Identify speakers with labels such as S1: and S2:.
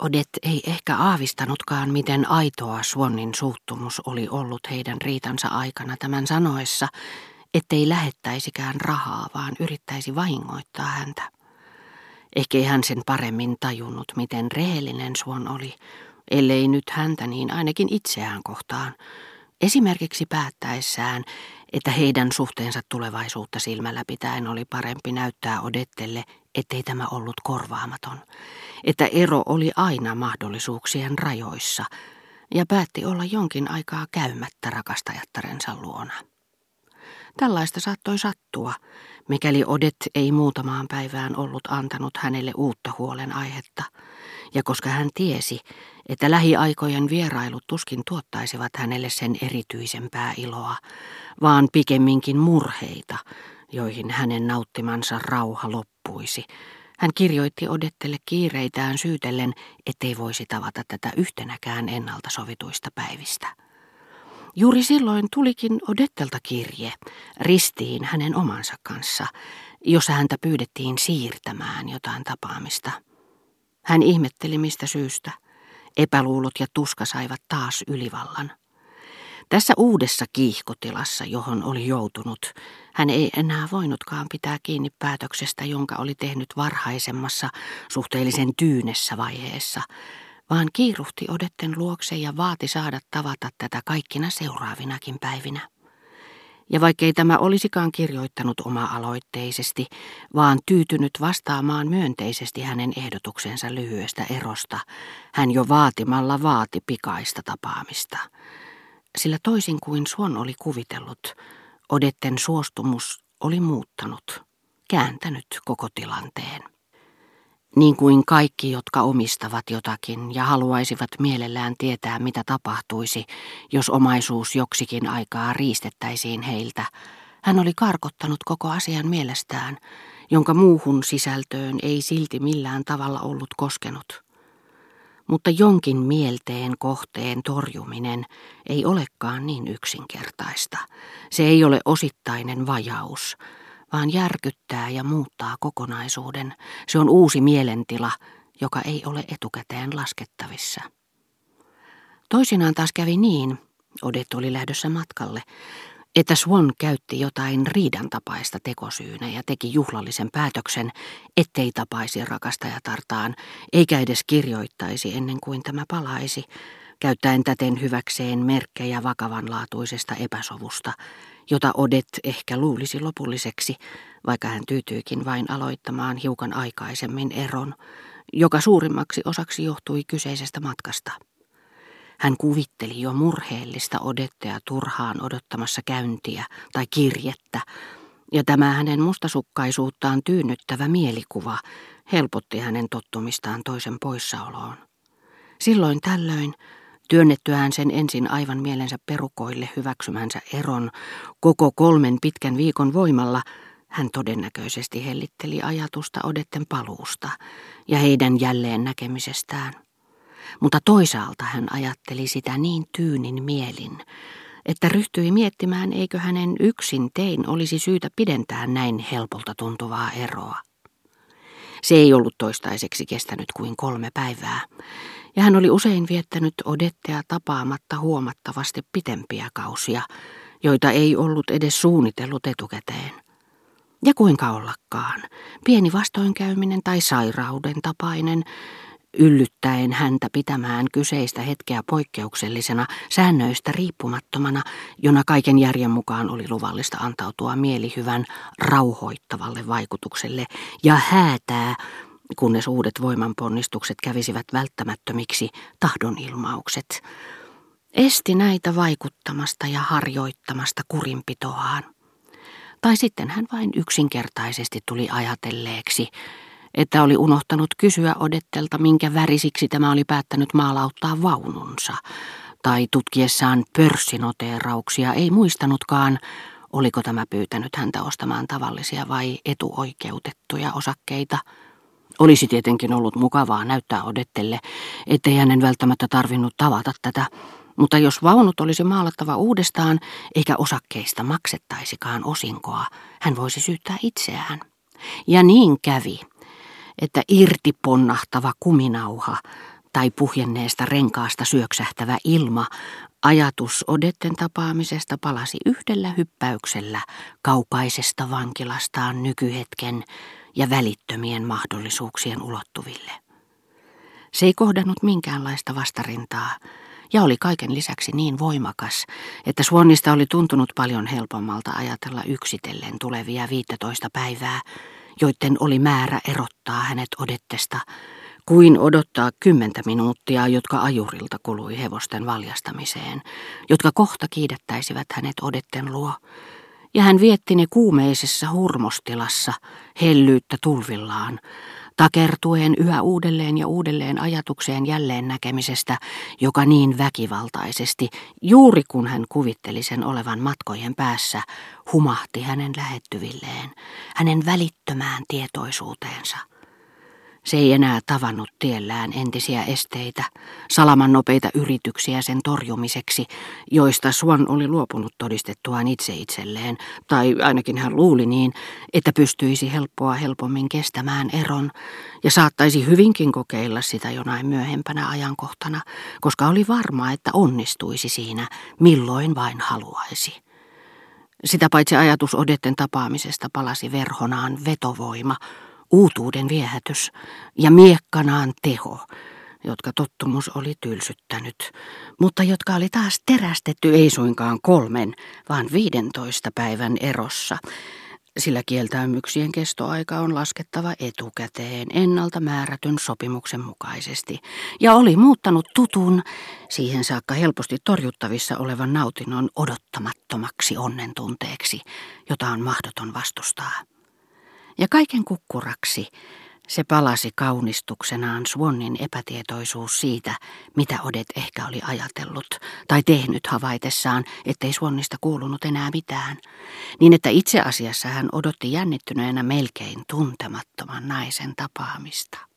S1: Odet ei ehkä aavistanutkaan, miten aitoa Suonnin suuttumus oli ollut heidän riitansa aikana tämän sanoessa, ettei lähettäisikään rahaa, vaan yrittäisi vahingoittaa häntä. Ehkä ei hän sen paremmin tajunnut, miten rehellinen Suon oli, ellei nyt häntä niin ainakin itseään kohtaan, esimerkiksi päättäessään, että heidän suhteensa tulevaisuutta silmällä pitäen oli parempi näyttää Odettelle, ettei tämä ollut korvaamaton, että ero oli aina mahdollisuuksien rajoissa, ja päätti olla jonkin aikaa käymättä rakastajattarensa luona. Tällaista saattoi sattua, mikäli Odet ei muutamaan päivään ollut antanut hänelle uutta huolenaihetta, ja koska hän tiesi, että lähiaikojen vierailut tuskin tuottaisivat hänelle sen erityisempää iloa, vaan pikemminkin murheita, joihin hänen nauttimansa rauha loppuisi. Hän kirjoitti Odettelle kiireitään syytellen, ettei voisi tavata tätä yhtenäkään ennalta sovituista päivistä. Juuri silloin tulikin Odettelta kirje, ristiin hänen omansa kanssa, jossa häntä pyydettiin siirtämään jotain tapaamista. Hän ihmetteli mistä syystä. Epäluulot ja tuska saivat taas ylivallan. Tässä uudessa kiihkotilassa, johon oli joutunut, hän ei enää voinutkaan pitää kiinni päätöksestä, jonka oli tehnyt varhaisemmassa, suhteellisen tyynessä vaiheessa, vaan kiiruhti Odetten luokse ja vaati saada tavata tätä kaikkina seuraavinakin päivinä. Ja vaikkei tämä olisikaan kirjoittanut oma-aloitteisesti, vaan tyytynyt vastaamaan myönteisesti hänen ehdotuksensa lyhyestä erosta, hän jo vaatimalla vaati pikaista tapaamista. Sillä toisin kuin Suon oli kuvitellut, Odetten suostumus oli muuttanut, kääntänyt koko tilanteen. Niin kuin kaikki, jotka omistavat jotakin ja haluaisivat mielellään tietää, mitä tapahtuisi, jos omaisuus joksikin aikaa riistettäisiin heiltä, hän oli karkottanut koko asian mielestään, jonka muuhun sisältöön ei silti millään tavalla ollut koskenut. Mutta jonkin mielteen kohteen torjuminen ei olekaan niin yksinkertaista. Se ei ole osittainen vajaus, vaan järkyttää ja muuttaa kokonaisuuden. Se on uusi mielentila, joka ei ole etukäteen laskettavissa. Toisinaan taas kävi niin, Odet oli lähdössä matkalle, että Swan käytti jotain riidan tapaista tekosyynä ja teki juhlallisen päätöksen, ettei tapaisi rakastajatartaan, eikä edes kirjoittaisi ennen kuin tämä palaisi, käyttäen täten hyväkseen merkkejä vakavanlaatuisesta epäsovusta, jota Odet ehkä luulisi lopulliseksi, vaikka hän tyytyikin vain aloittamaan hiukan aikaisemmin eron, joka suurimmaksi osaksi johtui kyseisestä matkasta. Hän kuvitteli jo murheellista Odettea turhaan odottamassa käyntiä tai kirjettä, ja tämä hänen mustasukkaisuuttaan tyynnyttävä mielikuva helpotti hänen tottumistaan toisen poissaoloon. Silloin tällöin Työnnettyään sen ensin aivan mielensä perukoille hyväksymänsä eron koko kolmen pitkän viikon voimalla, hän todennäköisesti hellitteli ajatusta Odetten paluusta ja heidän jälleen näkemisestään. Mutta toisaalta hän ajatteli sitä niin tyynin mielin, että ryhtyi miettimään, eikö hänen yksin tein olisi syytä pidentää näin helpolta tuntuvaa eroa. Se ei ollut toistaiseksi kestänyt kuin kolme päivää, ja hän oli usein viettänyt Odettea tapaamatta huomattavasti pitempiä kausia, joita ei ollut edes suunnitellut etukäteen. Ja kuinka ollakaan, pieni vastoinkäyminen tai sairauden tapainen, yllyttäen häntä pitämään kyseistä hetkeä poikkeuksellisena, säännöistä riippumattomana, jona kaiken järjen mukaan oli luvallista antautua mielihyvän rauhoittavalle vaikutukselle ja häätää kunnes uudet voimanponnistukset kävisivät välttämättömiksi tahdonilmaukset, esti näitä vaikuttamasta ja harjoittamasta kurinpitoaan. Tai sitten hän vain yksinkertaisesti tuli ajatelleeksi, että oli unohtanut kysyä Odettelta, minkä värisiksi tämä oli päättänyt maalauttaa vaununsa, tai tutkiessaan pörssinoteerauksia ei muistanutkaan, oliko tämä pyytänyt häntä ostamaan tavallisia vai etuoikeutettuja osakkeita – olisi tietenkin ollut mukavaa näyttää Odettelle, ettei hänen välttämättä tarvinnut tavata tätä, mutta jos vaunut olisi maalattava uudestaan, eikä osakkeista maksettaisikaan osinkoa, hän voisi syyttää itseään. Ja niin kävi, että irti ponnahtava kuminauha tai puhjenneesta renkaasta syöksähtävä ilma, ajatus Odetten tapaamisesta palasi yhdellä hyppäyksellä kaukaisesta vankilastaan nykyhetken ja välittömien mahdollisuuksien ulottuville. Se ei kohdannut minkäänlaista vastarintaa ja oli kaiken lisäksi niin voimakas, että Suonnista oli tuntunut paljon helpommalta ajatella yksitellen tulevia 15 päivää, joiden oli määrä erottaa hänet Odettesta, kuin odottaa kymmentä minuuttia, jotka ajurilta kului hevosten valjastamiseen, jotka kohta kiidettäisivät hänet Odetten luo, ja hän vietti ne kuumeisessa hurmostilassa, hellyyttä tulvillaan, takertuen yhä uudelleen ja uudelleen ajatukseen jälleen näkemisestä, joka niin väkivaltaisesti, juuri kun hän kuvitteli sen olevan matkojen päässä, humahti hänen lähettyvilleen, hänen välittömään tietoisuuteensa. Se ei enää tavannut tiellään entisiä esteitä, salaman nopeita yrityksiä sen torjumiseksi, joista Swan oli luopunut todistettuaan itse itselleen, tai ainakin hän luuli niin, että pystyisi helppoa helpommin kestämään eron, ja saattaisi hyvinkin kokeilla sitä jonain myöhempänä ajankohtana, koska oli varma, että onnistuisi siinä, milloin vain haluaisi. Sitä paitsi ajatus Odetten tapaamisesta palasi verhonaan vetovoima, uutuuden viehätys ja miekkanaan teho, jotka tottumus oli tylsyttänyt, mutta jotka oli taas terästetty ei suinkaan kolmen, vaan viidentoista päivän erossa, sillä kieltäymyksien kestoaika on laskettava etukäteen ennalta määrätyn sopimuksen mukaisesti, ja oli muuttanut tutun, siihen saakka helposti torjuttavissa olevan nautinnon odottamattomaksi onnentunteeksi, jota on mahdoton vastustaa. Ja kaiken kukkuraksi se palasi kaunistuksenaan Swannin epätietoisuus siitä, mitä Odet ehkä oli ajatellut tai tehnyt havaitessaan, ettei Swannista kuulunut enää mitään, niin että itse asiassa hän odotti jännittyneenä melkein tuntemattoman naisen tapaamista.